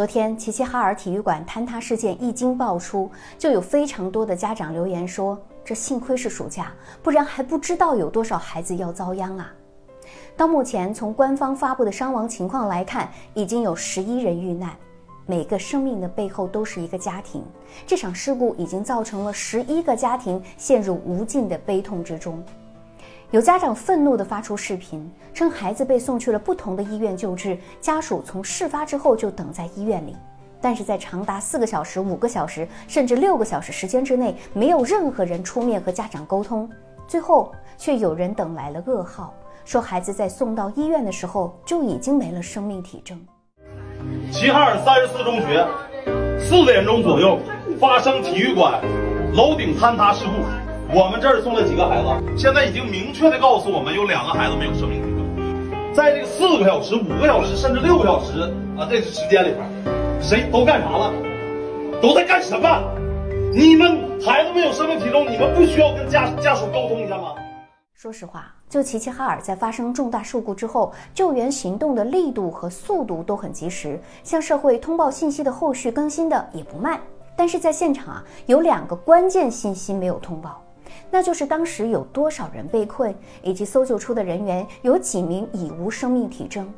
昨天，齐齐哈尔体育馆坍塌事件一经爆出，就有非常多的家长留言说：“这幸亏是暑假，不然还不知道有多少孩子要遭殃啊！”到目前，从官方发布的伤亡情况来看，已经有十一人遇难。每个生命的背后都是一个家庭，这场事故已经造成了十一个家庭陷入无尽的悲痛之中。有家长愤怒地发出视频，称孩子被送去了不同的医院救治，家属从事发之后就等在医院里，但是在长达四个小时、五个小时，甚至六个小时时间之内，没有任何人出面和家长沟通，最后却有人等来了噩耗，说孩子在送到医院的时候就已经没了生命体征。齐哈尔三十四中学四点钟左右发生体育馆楼顶坍塌事故。我们这儿送了几个孩子，现在已经明确的告诉我们，有两个孩子没有生命体征。在这个四个小时、五个小时，甚至六个小时啊，这个时间里边，谁都干啥了？都在干什么？你们孩子没有生命体征，你们不需要跟家家属沟通一下吗？说实话，就齐齐哈尔在发生重大事故之后，救援行动的力度和速度都很及时，向社会通报信息的后续更新的也不慢。但是在现场啊，有两个关键信息没有通报。那就是当时有多少人被困，以及搜救出的人员有几名已无生命体征。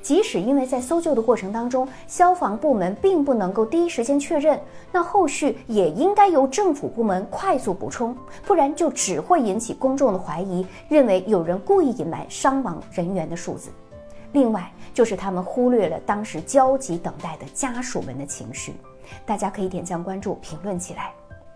即使因为在搜救的过程当中，消防部门并不能够第一时间确认，那后续也应该由政府部门快速补充，不然就只会引起公众的怀疑，认为有人故意隐瞒伤亡人员的数字。另外，就是他们忽略了当时焦急等待的家属们的情绪。大家可以点赞、关注、评论起来。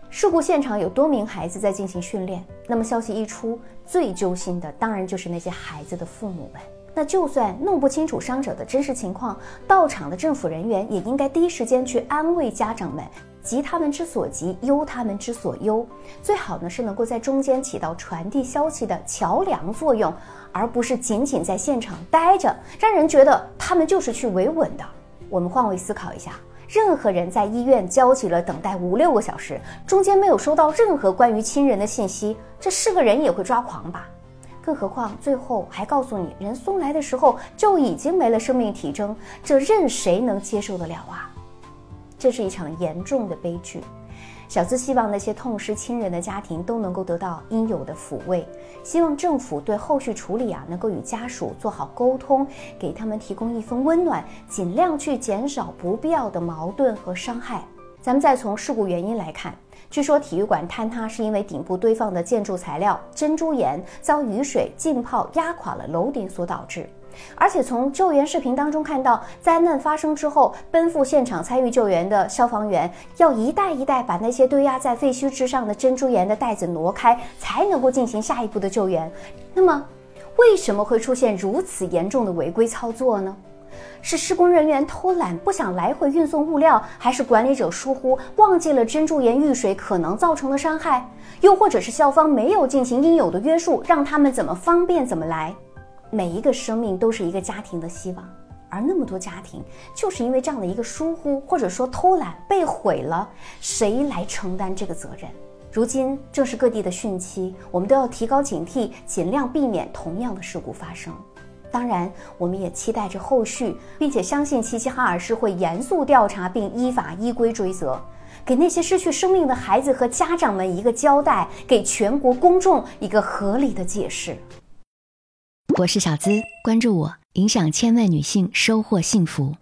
事故现场有多名孩子在进行训练，那么消息一出，最揪心的当然就是那些孩子的父母们。那就算弄不清楚伤者的真实情况，到场的政府人员也应该第一时间去安慰家长们，急他们之所急，忧他们之所忧。最好呢是能够在中间起到传递消息的桥梁作用，而不是仅仅在现场待着，让人觉得他们就是去维稳的。我们换位思考一下。任何人在医院焦急了等待五六个小时，中间没有收到任何关于亲人的信息，这是个人也会抓狂吧？更何况最后还告诉你，人送来的时候就已经没了生命体征，这任谁能接受得了啊？这是一场严重的悲剧。小资希望那些痛失亲人的家庭都能够得到应有的抚慰，希望政府对后续处理啊能够与家属做好沟通，给他们提供一份温暖，尽量去减少不必要的矛盾和伤害。咱们再从事故原因来看，据说体育馆坍塌是因为顶部堆放的建筑材料珍珠岩遭雨水浸泡压垮了楼顶所导致。而且从救援视频当中看到，灾难发生之后，奔赴现场参与救援的消防员要一袋一袋把那些堆压在废墟之上的珍珠岩的袋子挪开，才能够进行下一步的救援。那么，为什么会出现如此严重的违规操作呢？是施工人员偷懒不想来回运送物料，还是管理者疏忽忘记了珍珠岩遇水可能造成的伤害？又或者是校方没有进行应有的约束，让他们怎么方便怎么来？每一个生命都是一个家庭的希望，而那么多家庭就是因为这样的一个疏忽或者说偷懒被毁了，谁来承担这个责任？如今正是各地的汛期，我们都要提高警惕，尽量避免同样的事故发生。当然，我们也期待着后续，并且相信齐齐哈尔市会严肃调查并依法依规追责，给那些失去生命的孩子和家长们一个交代，给全国公众一个合理的解释。我是小资，关注我，影响千万女性，收获幸福。